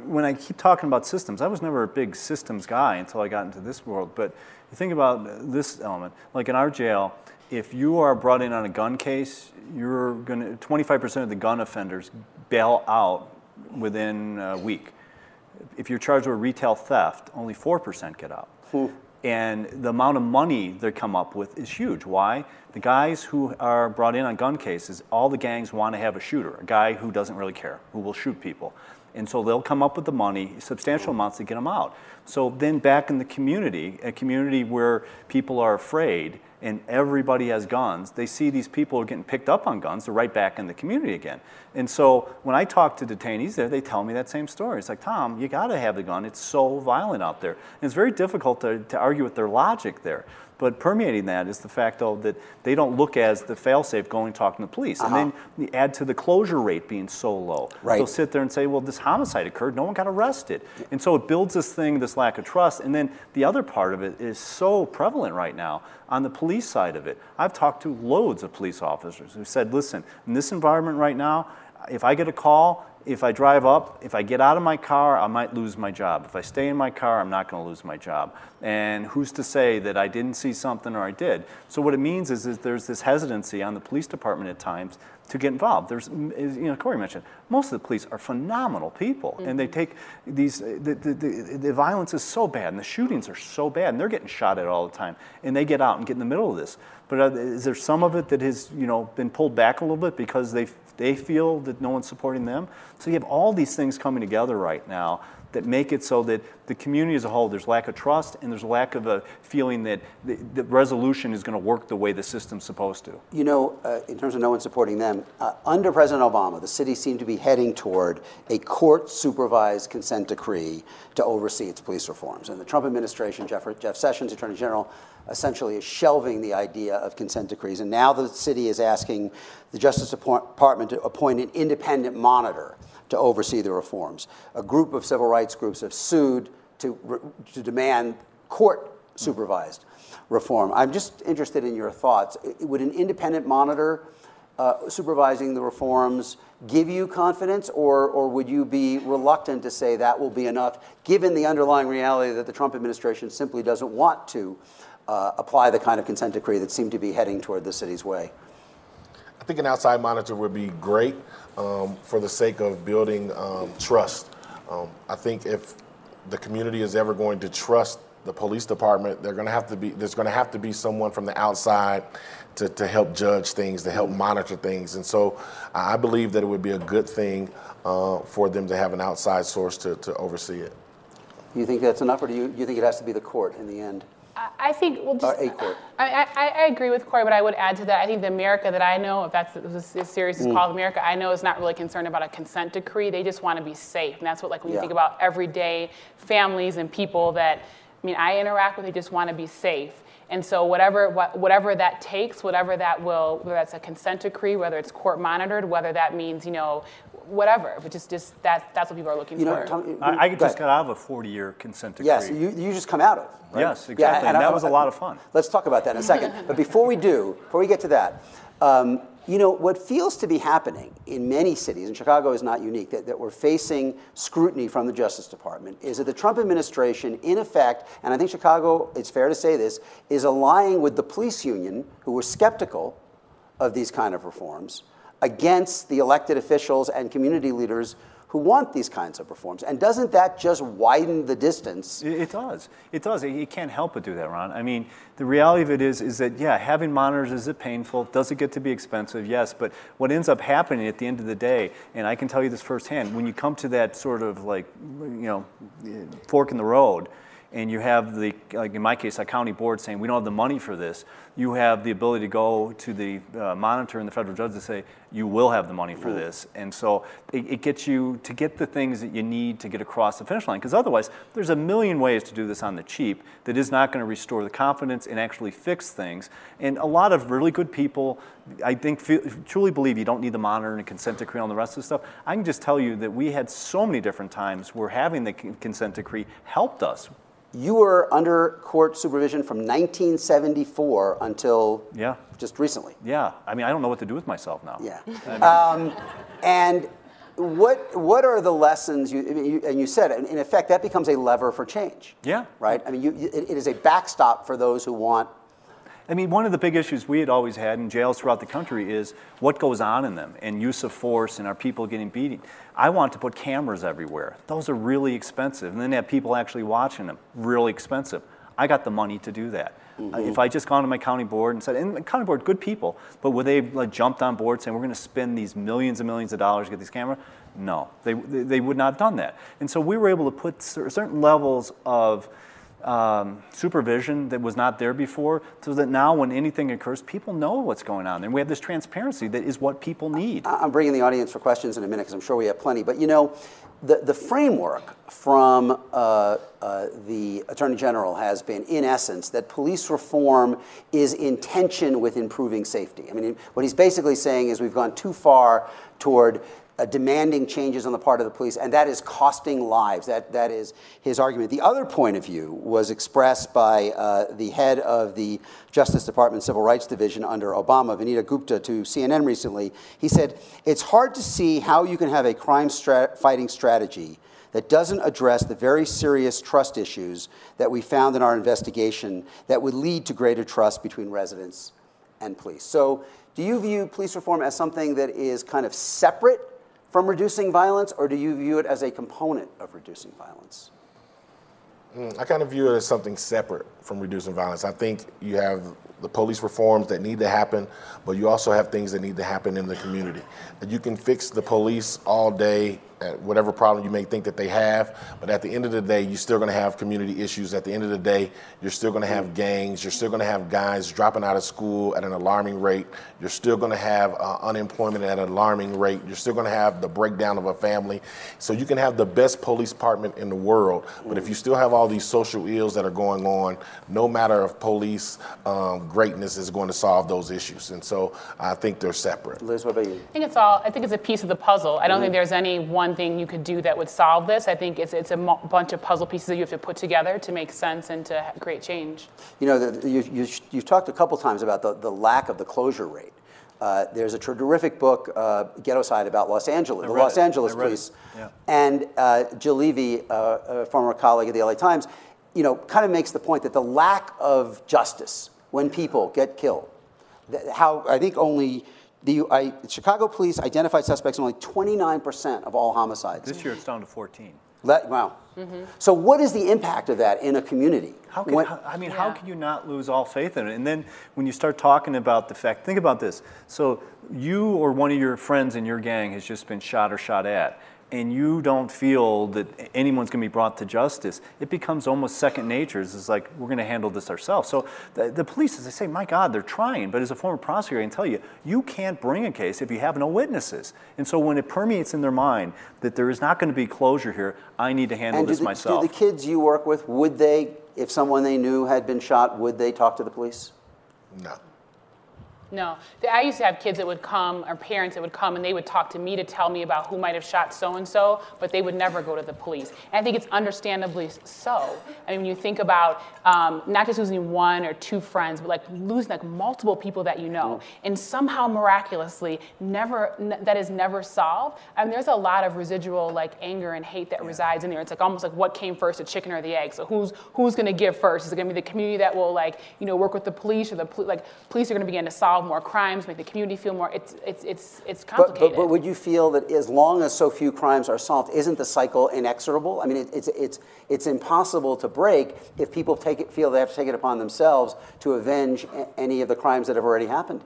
when I keep talking about systems, I was never a big systems guy until I got into this world. But you think about this element, like in our jail, if you are brought in on a gun case, you're going to 25% of the gun offenders bail out within a week. If you're charged with retail theft, only 4% get out. Hmm. And the amount of money they come up with is huge. Why? The guys who are brought in on gun cases, all the gangs want to have a shooter, a guy who doesn't really care, who will shoot people. And so they'll come up with the money, substantial amounts to get them out. So then back in the community, a community where people are afraid, and everybody has guns, they see these people are getting picked up on guns, they're right back in the community again. And so when I talk to detainees there, they tell me that same story. It's like, Tom, you got to have the gun. It's so violent out there. And it's very difficult to, to argue with their logic there. But permeating that is the fact, though, that they don't look as the failsafe going talking to the police. Uh-huh. And then you add to the closure rate being so low. Right. They'll sit there and say, well, this homicide occurred, no one got arrested. And so it builds this thing, this lack of trust. And then the other part of it is so prevalent right now on the police side of it. I've talked to loads of police officers who said, listen, in this environment right now, if I get a call, if I drive up, if I get out of my car, I might lose my job. If I stay in my car, I'm not going to lose my job. And who's to say that I didn't see something or I did? So what it means is, is there's this hesitancy on the police department at times to get involved. There's, you know, Corey mentioned, most of the police are phenomenal people, mm-hmm. and they take these. The, the, the, the, violence is so bad, and the shootings are so bad, and they're getting shot at all the time, and they get out and get in the middle of this. But uh, is there some of it that has, you know, been pulled back a little bit because they they feel that no one's supporting them? So you have all these things coming together right now that make it so that the community as a whole, there's lack of trust and there's lack of a feeling that the, the resolution is going to work the way the system's supposed to. You know, uh, in terms of no one supporting them, uh, under President Obama, the city seemed to be heading toward a court supervised consent decree to oversee its police reforms. And the Trump administration, Jeff, Jeff Sessions, Attorney General, essentially is shelving the idea of consent decrees. And now the city is asking the Justice Department to appoint an independent monitor to oversee the reforms. A group of civil rights groups have sued to, to demand court supervised reform. I'm just interested in your thoughts. Would an independent monitor uh, supervising the reforms give you confidence, or, or would you be reluctant to say that will be enough, given the underlying reality that the Trump administration simply doesn't want to uh, apply the kind of consent decree that seemed to be heading toward the city's way? I think an outside monitor would be great um, for the sake of building um, trust. Um, I think if the community is ever going to trust the police department, they're going to have to be. There's going to have to be someone from the outside to, to help judge things, to help monitor things, and so I believe that it would be a good thing uh, for them to have an outside source to, to oversee it. You think that's enough, or do you, you think it has to be the court in the end? I think well, just, court. I, I, I, agree with Corey, but I would add to that. I think the America that I know, if that's this series is mm. called America, I know is not really concerned about a consent decree. They just want to be safe, and that's what like when you think about everyday families and people that I mean I interact with, they just want to be safe. And so whatever whatever that takes, whatever that will, whether that's a consent decree, whether it's court monitored, whether that means you know whatever, but just just that that's what people are looking you know, for. Tom, I, I just got out of a 40-year consent decree. Yes, you, you just come out of. Right? Yes, exactly. Yeah, and, and that I, was a lot of fun. Let's talk about that in a second. but before we do, before we get to that, um, you know, what feels to be happening in many cities, and Chicago is not unique, that, that we're facing scrutiny from the Justice Department, is that the Trump administration, in effect, and I think Chicago, it's fair to say this, is allying with the police union, who were skeptical of these kind of reforms, against the elected officials and community leaders who want these kinds of reforms. And doesn't that just widen the distance? It, it does. It does. It can't help but do that, Ron. I mean, the reality of it is, is that, yeah, having monitors, is it painful? Does it get to be expensive? Yes. But what ends up happening at the end of the day, and I can tell you this firsthand, when you come to that sort of like, you know, fork in the road, and you have the, like in my case, a county board saying, we don't have the money for this, you have the ability to go to the uh, monitor and the federal judge to say, you will have the money for this. And so it, it, gets you to get the things that you need to get across the finish line. Because otherwise, there's a million ways to do this on the cheap that is not going to restore the confidence and actually fix things. And a lot of really good people, I think, feel, truly believe you don't need the monitor and consent decree and all the rest of the stuff. I can just tell you that we had so many different times where having the consent decree helped us you were under court supervision from 1974 until yeah. just recently. Yeah, I mean, I don't know what to do with myself now. Yeah. um, and what, what are the lessons, you, you, and you said, in effect, that becomes a lever for change. Yeah. Right? I mean, you, it, it is a backstop for those who want I mean, one of the big issues we had always had in jails throughout the country is what goes on in them and use of force and are people getting beaten. I want to put cameras everywhere. Those are really expensive. And then have people actually watching them, really expensive. I got the money to do that. Mm-hmm. Uh, if I just gone to my county board and said, and the county board, good people, but would they like, jumped on board saying we're going to spend these millions and millions of dollars to get these cameras? No, they, they would not have done that. And so we were able to put certain levels of um, supervision that was not there before, so that now when anything occurs, people know what's going on. And we have this transparency that is what people need. I'm bringing the audience for questions in a minute because I'm sure we have plenty. But you know, the, the framework from uh, uh, the Attorney General has been, in essence, that police reform is in tension with improving safety. I mean, what he's basically saying is we've gone too far toward uh, demanding changes on the part of the police, and that is costing lives. That, that is his argument. The other point of view was expressed by uh, the head of the Justice Department Civil Rights Division under Obama, Vanita Gupta, to CNN recently. He said, It's hard to see how you can have a crime fighting strategy that doesn't address the very serious trust issues that we found in our investigation that would lead to greater trust between residents and police. So, do you view police reform as something that is kind of separate from reducing violence, or do you view it as a component of reducing violence? Mm, I kind of view it as something separate from reducing violence. I think you have the police reforms that need to happen, but you also have things that need to happen in the community. You can fix the police all day at whatever problem you may think that they have. But at the end of the day, you're still going to have community issues. At the end of the day, you're still going to have gangs. You're still going to have guys dropping out of school at an alarming rate. You're still going to have uh, unemployment at an alarming rate. You're still going to have the breakdown of a family. So you can have the best police department in the world, but if you still have all these social ills that are going on, no matter of police um, greatness is going to solve those issues. And so I think they're separate. Liz, what about you? I think it's all. I think it's a piece of the puzzle. I don't mm-hmm. think there's any one one thing you could do that would solve this. I think it's, it's a mo- bunch of puzzle pieces that you have to put together to make sense and to create change. You know, the, you, you, you've talked a couple times about the, the lack of the closure rate. Uh, there's a terrific book, uh, Ghettoside, about Los Angeles, I the Los it. Angeles I read it. police. Yeah. And uh, Jill Leovy, uh, a former colleague at the LA Times, you know, kind of makes the point that the lack of justice when people get killed, that how I think only the I, Chicago police identified suspects in only 29% of all homicides. This year it's down to 14. Let, wow. Mm-hmm. So what is the impact of that in a community? How can, When- how- I mean, how can you not lose all faith in it? And then when you start talking about the fact, think about this. So you or one of your friends in your gang has just been shot or shot at, and you don't feel that anyone's going to be brought to justice. It becomes almost second nature. It's like we're going to handle this ourselves. So the, the police, as I say, my God, they're trying. But as a former prosecutor, I can tell you, you can't bring a case if you have no witnesses. And so when it permeates in their mind that there is not going to be closure here, I need to handle and do this the, myself. do the kids you work with, would they, if someone they knew had been shot, would they talk to the police? No. No, I used to have kids that would come, or parents that would come, and they would talk to me to tell me about who might have shot so and so, but they would never go to the police. And I think it's understandably so. I mean, when you think about um, not just losing one or two friends, but like losing like multiple people that you know, and somehow miraculously, never n- that is never solved. And there's a lot of residual like anger and hate that resides in there. It's like almost like what came first, the chicken or the egg? So who's who's going to give first? Is it going to be the community that will like you know work with the police, or the like police are going to begin to solve more crimes, make the community feel more? It's it's it's it's But, complicated. but, but would you feel that as long as so few crimes are solved, isn't the cycle inexorable? I mean, it, it's, it's, it's impossible to break if people take it, feel they have to take it upon themselves to avenge a- any of the crimes that have already happened.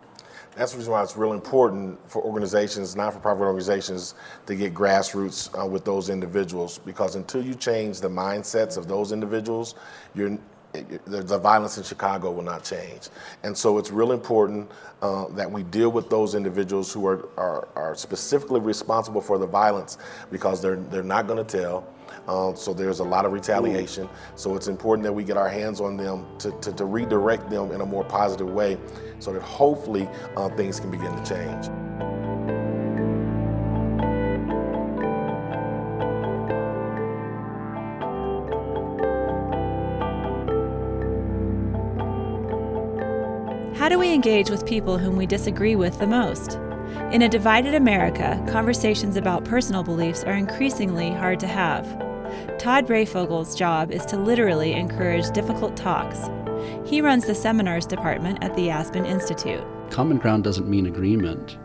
That's the reason why it's real important for organizations, not-for-profit organizations, to get grassroots uh, with those individuals. Because until you change the mindsets of those individuals, you're, the, violence in Chicago will not change. And so it's real important uh, that we deal with those individuals who are, are, are specifically responsible for the violence because they're, they're not going to tell. Uh, so there's a lot of retaliation. So it's important that we get our hands on them to, to, to redirect them in a more positive way so that hopefully uh, things can begin to change. Do we engage with people whom we disagree with the most? In a divided America, conversations about personal beliefs are increasingly hard to have. Todd Breyfogle's job is to literally encourage difficult talks. He runs the seminars department at the Aspen Institute. Common ground doesn't mean agreement.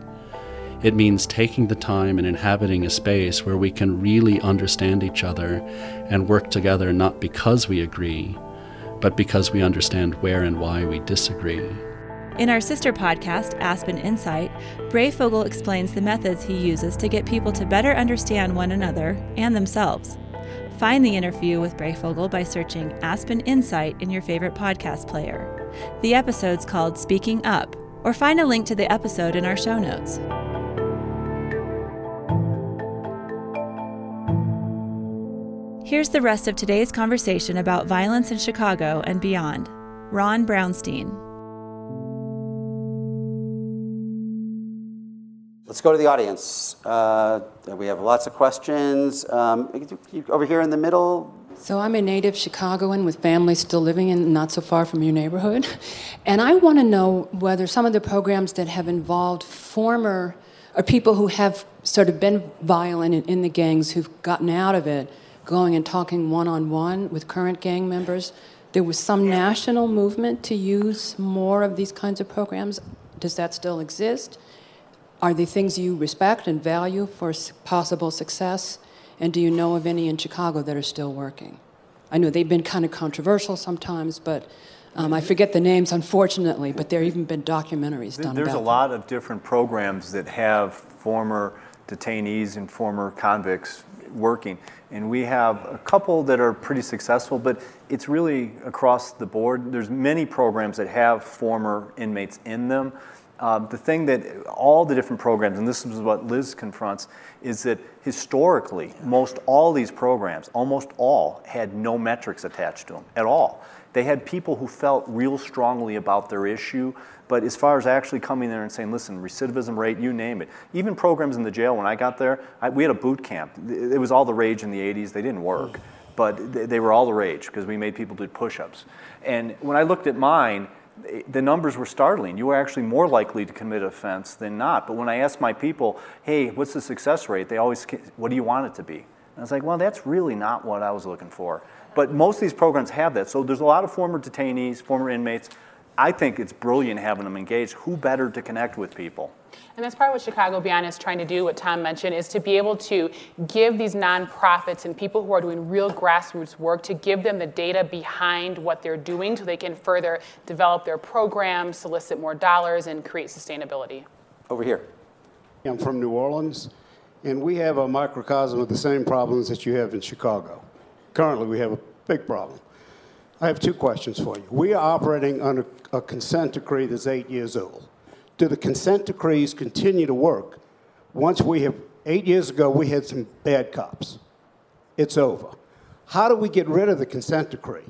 It means taking the time and inhabiting a space where we can really understand each other and work together not because we agree, but because we understand where and why we disagree. In our sister podcast, Aspen Insight, Breyfogle explains the methods he uses to get people to better understand one another and themselves. Find the interview with Breyfogle by searching Aspen Insight in your favorite podcast player. The episode's called Speaking Up, or find a link to the episode in our show notes. Here's the rest of today's conversation about violence in Chicago and beyond. Ron Brownstein. Let's go to the audience. Uh, we have lots of questions. Um, over here in the middle, So I'm a native Chicagoan with family still living in not so far from your neighborhood. And I want to know whether some of the programs that have involved former or people who have sort of been violent in, in the gangs who've gotten out of it, going and talking one on one with current gang members. There was some national movement to use more of these kinds of programs. Does that still exist? Are they things you respect and value for possible success? And do you know of any in Chicago that are still working? I know they've been kind of controversial sometimes, but um, I forget the names, unfortunately, but there have even been documentaries done There's a about them. lot of different programs that have former detainees and former convicts working. And we have a couple that are pretty successful, but it's really across the board. There's many programs that have former inmates in them. Uh, the thing that all the different programs, and this is what Liz confronts, is that historically, most all these programs, almost all, had no metrics attached to them at all. They had people who felt real strongly about their issue, but as far as actually coming there and saying, listen, recidivism rate, you name it. Even programs in the jail, when I got there, I, we had a boot camp. It was all the rage in the 80s. They didn't work, but they, they were all the rage because we made people do push ups. And when I looked at mine, the numbers were startling. You were actually more likely to commit offense than not. But when I asked my people, hey, what's the success rate? They always, what do you want it to be? And I was like, well, that's really not what I was looking for. But most of these programs have that. So there's a lot of former detainees, former inmates. I think it's brilliant having them engaged. Who better to connect with people? And that's part of what Chicago Beyond is trying to do, what Tom mentioned, is to be able to give these nonprofits and people who are doing real grassroots work to give them the data behind what they're doing so they can further develop their programs, solicit more dollars, and create sustainability. Over here. I'm from New Orleans, and we have a microcosm of the same problems that you have in Chicago. Currently, we have a big problem. I have two questions for you. We are operating under a consent decree that's eight years old. Do the consent decrees continue to work? Once we have, eight years ago, we had some bad cops. It's over. How do we get rid of the consent decree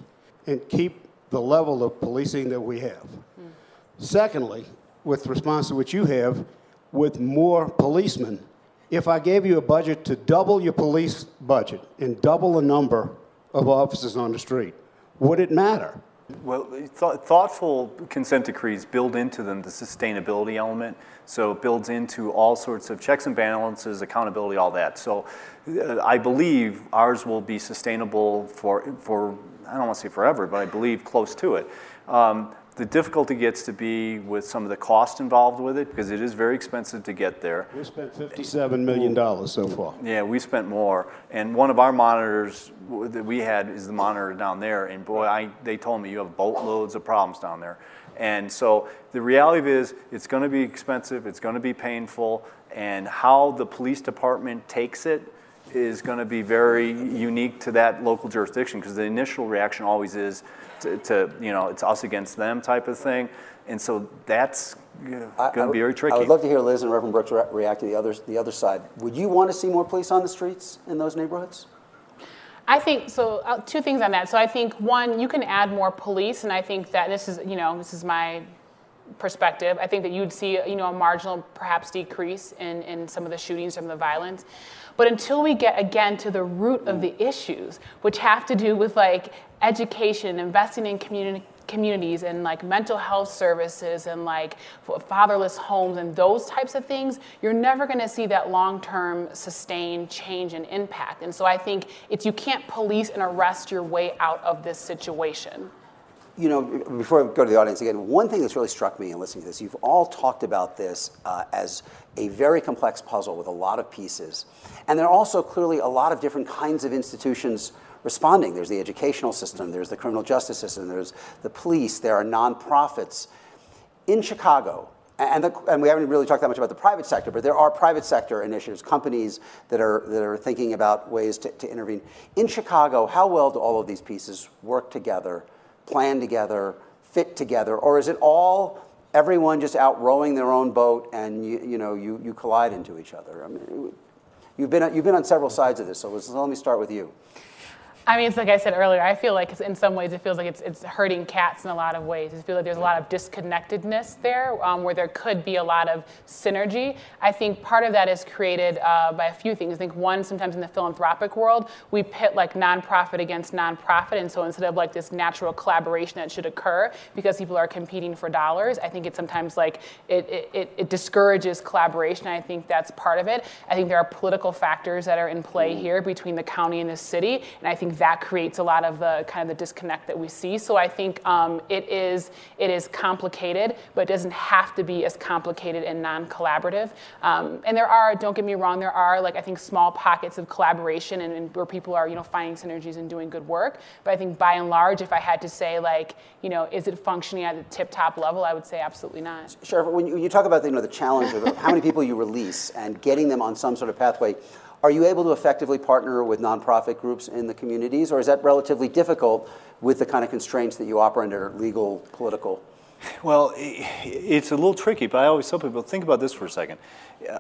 and keep the level of policing that we have? Mm. Secondly, with response to what you have, with more policemen, if I gave you a budget to double your police budget and double the number of officers on the street, would it matter? Well, th thoughtful consent decrees build into them the sustainability element. So it builds into all sorts of checks and balances, accountability, all that. So uh, I believe ours will be sustainable for, for I don't want to say forever, but I believe close to it. Um, the difficulty gets to be with some of the cost involved with it because it is very expensive to get there. We spent $57 million so far. Yeah, we spent more. And one of our monitors that we had is the monitor down there. And boy, I, they told me you have boatloads of problems down there. And so the reality is it's going to be expensive, it's going to be painful, and how the police department takes it is going to be very unique to that local jurisdiction because the initial reaction always is to, to, you know, it's us against them type of thing. And so that's going to be very tricky. I would love to hear Liz and Reverend Brooks re react to the other, the other side. Would you want to see more police on the streets in those neighborhoods? I think so. Uh, two things on that. So I think one, you can add more police, and I think that this is, you know, this is my perspective. I think that you'd see, you know, a marginal perhaps decrease in, in some of the shootings, some of the violence. But until we get again to the root of the issues, which have to do with like education, investing in community communities and like mental health services and like fatherless homes and those types of things, you're never going to see that long-term sustained change and impact. And so I think it's you can't police and arrest your way out of this situation you know, before I go to the audience again, one thing that's really struck me in listening to this, you've all talked about this uh, as a very complex puzzle with a lot of pieces. And there are also clearly a lot of different kinds of institutions responding. There's the educational system, there's the criminal justice system, there's the police, there are nonprofits. In Chicago, and, the, and, we haven't really talked that much about the private sector, but there are private sector initiatives, companies that are, that are thinking about ways to, to intervene. In Chicago, how well do all of these pieces work together plan together, fit together, or is it all everyone just out rowing their own boat and you, you know you, you collide into each other? I mean, you've been you've been on several sides of this, so let me start with you. I mean, it's like I said earlier, I feel like in some ways it feels like it's, it's hurting cats in a lot of ways. I feel like there's a lot of disconnectedness there um, where there could be a lot of synergy. I think part of that is created uh, by a few things. I think one, sometimes in the philanthropic world, we pit like nonprofit against nonprofit. And so instead of like this natural collaboration that should occur because people are competing for dollars, I think it sometimes like it, it, it discourages collaboration. I think that's part of it. I think there are political factors that are in play here between the county and the city. And I think that creates a lot of the kind of the disconnect that we see. So I think um, it is it is complicated, but it doesn't have to be as complicated and non-collaborative. Um, and there are, don't get me wrong, there are like I think small pockets of collaboration and, and, where people are you know finding synergies and doing good work. But I think by and large, if I had to say like you know is it functioning at the tip-top level, I would say absolutely not. Sure. when you, talk about the, you know the challenge of how many people you release and getting them on some sort of pathway. Are you able to effectively partner with nonprofit groups in the communities, or is that relatively difficult with the kind of constraints that you operate under, legal, political? Well, it's a little tricky, but I always tell people think about this for a second.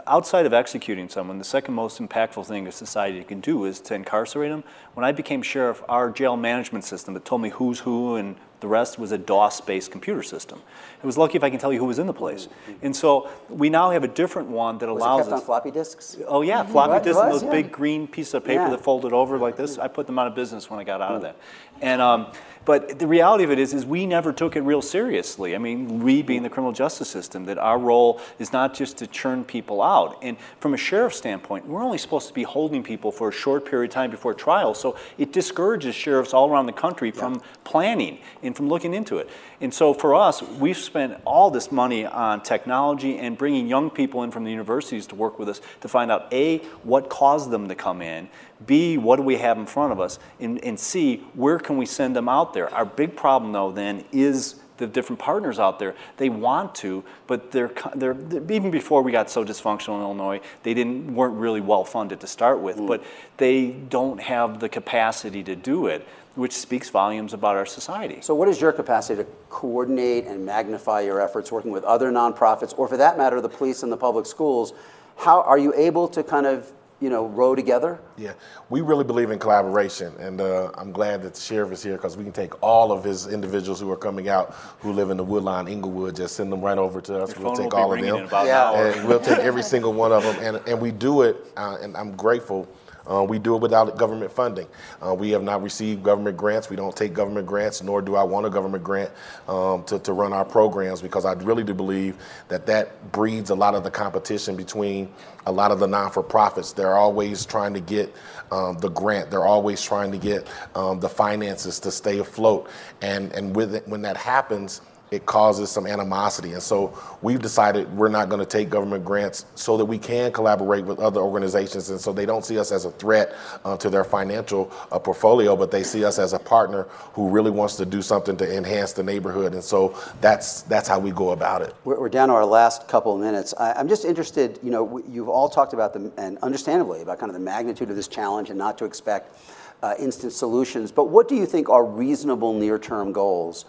Outside of executing someone, the second most impactful thing a society can do is to incarcerate them. When I became sheriff, our jail management system that told me who's who and the rest was a DOS-based computer system. It was lucky if I can tell you who was in the place. And so we now have a different one that was allows it kept us. on floppy disks? Oh yeah, floppy disks and those yeah. big green pieces of paper yeah. that folded over like this. I put them out of business when I got out of that. And um, But the reality of it is, is we never took it real seriously. I mean, we being the criminal justice system, that our role is not just to churn people out. And from a sheriff's standpoint, we're only supposed to be holding people for a short period of time before trial. So it discourages sheriffs all around the country from planning and from looking into it. And so for us, we've spent all this money on technology and bringing young people in from the universities to work with us to find out A, what caused them to come in, B, what do we have in front of us, and, and C, where can we send them out there? Our big problem though then is the different partners out there. They want to, but they're, they're, even before we got so dysfunctional in Illinois, they didn't weren't really well funded to start with. Mm. But they don't have the capacity to do it which speaks volumes about our society. So, what is your capacity to coordinate and magnify your efforts working with other nonprofits, or for that matter, the police and the public schools? How are you able to kind of you know, row together? Yeah, we really believe in collaboration, and uh, I'm glad that the sheriff is here because we can take all of his individuals who are coming out who live in the Woodlawn, Englewood, just send them right over to us. Your we'll take all of them, yeah. and we'll take every single one of them, and and we do it, uh, and I'm grateful uh, we do it without government funding. Uh, we have not received government grants. We don't take government grants, nor do I want a government grant um, to, to run our programs because I really do believe that that breeds a lot of the competition between a lot of the non-for-profits. They're always trying to get um, the grant. They're always trying to get um, the finances to stay afloat. And, and with it, when that happens, it causes some animosity. And so we've decided we're not going to take government grants so that we can collaborate with other organizations. And so they don't see us as a threat uh, to their financial uh, portfolio, but they see us as a partner who really wants to do something to enhance the neighborhood. And so that's, that's how we go about it. We're, we're down to our last couple of minutes. I, am just interested, you know, you've all talked about the, and understandably, about kind of the magnitude of this challenge and not to expect uh, instant solutions. But what do you think are reasonable near-term goals?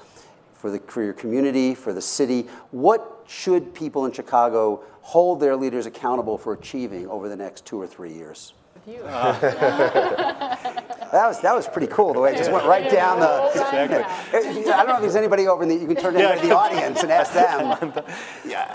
For, the, for your community, for the city? What should people in Chicago hold their leaders accountable for achieving over the next two or three years? Uh. that was that was pretty cool. The way it just went right down the. Exactly. I don't know if there's anybody over in the. You can turn to yeah. the audience and ask them. yeah,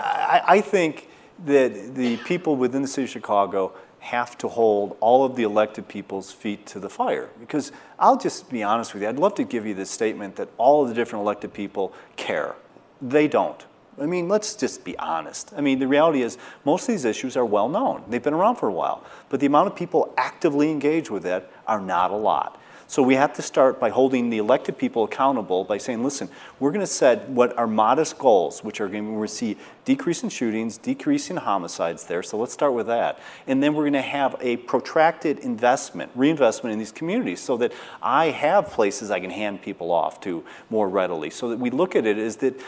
I, I think that the people within the city of Chicago have to hold all of the elected people's feet to the fire. Because I'll just be honest with you, I'd love to give you the statement that all of the different elected people care. They don't. I mean, let's just be honest. I mean, the reality is most of these issues are well known. They've been around for a while. But the amount of people actively engaged with it are not a lot. So we have to start by holding the elected people accountable by saying, listen, we're going to set what are modest goals, which are going to see decrease in shootings, decrease in homicides there. So let's start with that. And then we're going to have a protracted investment, reinvestment in these communities so that I have places I can hand people off to more readily. So that we look at it is that,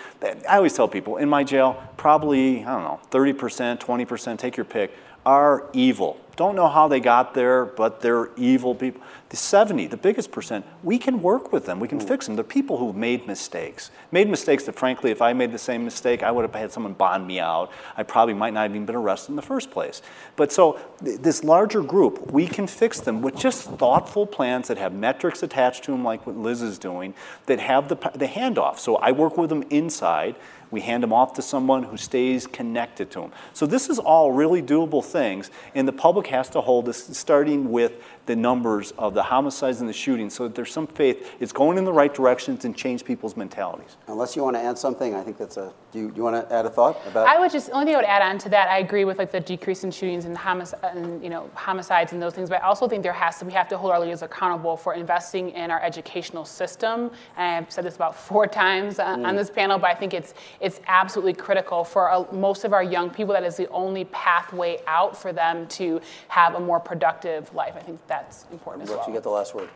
I always tell people, in my jail, probably, I don't know, 30%, 20%, take your pick, are evil. Don't know how they got there, but they're evil people. The 70, the biggest percent, we can work with them. We can fix them. They're people who've made mistakes. Made mistakes that, frankly, if I made the same mistake, I would have had someone bond me out. I probably might not have even been arrested in the first place. But so, th- this larger group, we can fix them with just thoughtful plans that have metrics attached to them, like what Liz is doing, that have the, the handoff. So, I work with them inside. We hand them off to someone who stays connected to them. So this is all really doable things, and the public has to hold this, starting with the numbers of the homicides and the shootings so that there's some faith it's going in the right directions and change people's mentalities. Unless you want to add something, I think that's a. Do you, do you want to add a thought about? I would just only thing I would add on to that. I agree with like the decrease in shootings and, homic- and you know homicides and those things, but I also think there has to we have to hold our leaders accountable for investing in our educational system. And I've said this about four times uh, mm. on this panel, but I think it's it's absolutely critical for uh, most of our young people. That is the only pathway out for them to have a more productive life. I think that that's important as well. You get the last word.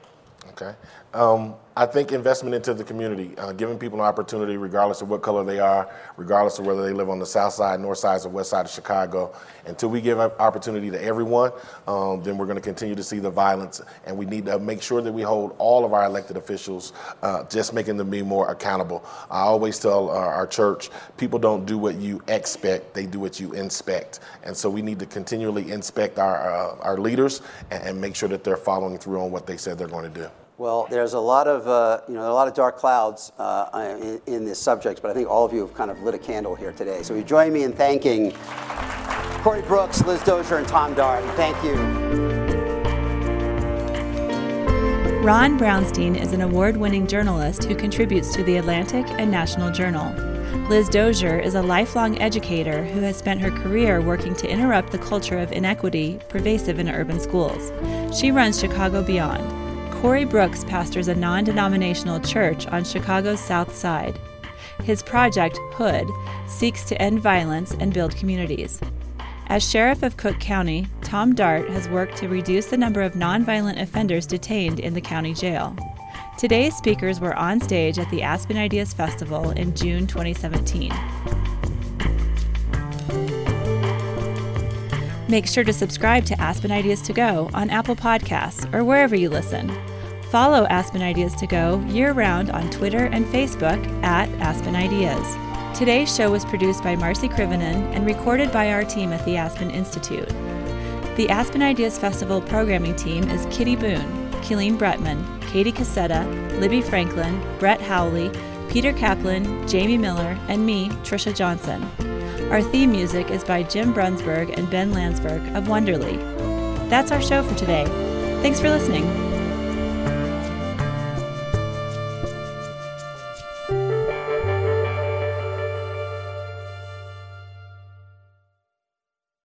Okay. Um, I think investment into the community, uh, giving people an opportunity, regardless of what color they are, regardless of whether they live on the south side, north side, or west side of Chicago. Until we give an opportunity to everyone, um, then we're going to continue to see the violence. And we need to make sure that we hold all of our elected officials, uh, just making them be more accountable. I always tell uh, our church, people don't do what you expect; they do what you inspect. And so we need to continually inspect our uh, our leaders and, and make sure that they're following through on what they said they're going to do. Well, there's a lot of uh, you know a lot of dark clouds uh, in, in, this subject, but I think all of you have kind of lit a candle here today. So you join me in thanking Corey Brooks, Liz Dozier, and Tom Dart. Thank you. Ron Brownstein is an award winning journalist who contributes to The Atlantic and National Journal. Liz Dozier is a lifelong educator who has spent her career working to interrupt the culture of inequity pervasive in urban schools. She runs Chicago Beyond. Corey Brooks pastors a non denominational church on Chicago's South Side. His project, Hood, seeks to end violence and build communities. As Sheriff of Cook County, Tom Dart has worked to reduce the number of nonviolent offenders detained in the county jail. Today's speakers were on stage at the Aspen Ideas Festival in June 2017. Make sure to subscribe to Aspen Ideas to Go on Apple Podcasts or wherever you listen. Follow Aspen Ideas to Go year round on Twitter and Facebook at Aspen Ideas. Today's show was produced by Marci Krivonen and recorded by our team at the Aspen Institute. The Aspen Ideas Festival programming team is Kitty Boone, Keeleen Bretman, Katie Cassetta, Libby Franklin, Brett Howley, Peter Kaplan, Jamie Miller, and me, Trisha Johnson. Our theme music is by Jim Brunberg and Ben Landsberg of Wonderly. That's our show for today. Thanks for listening.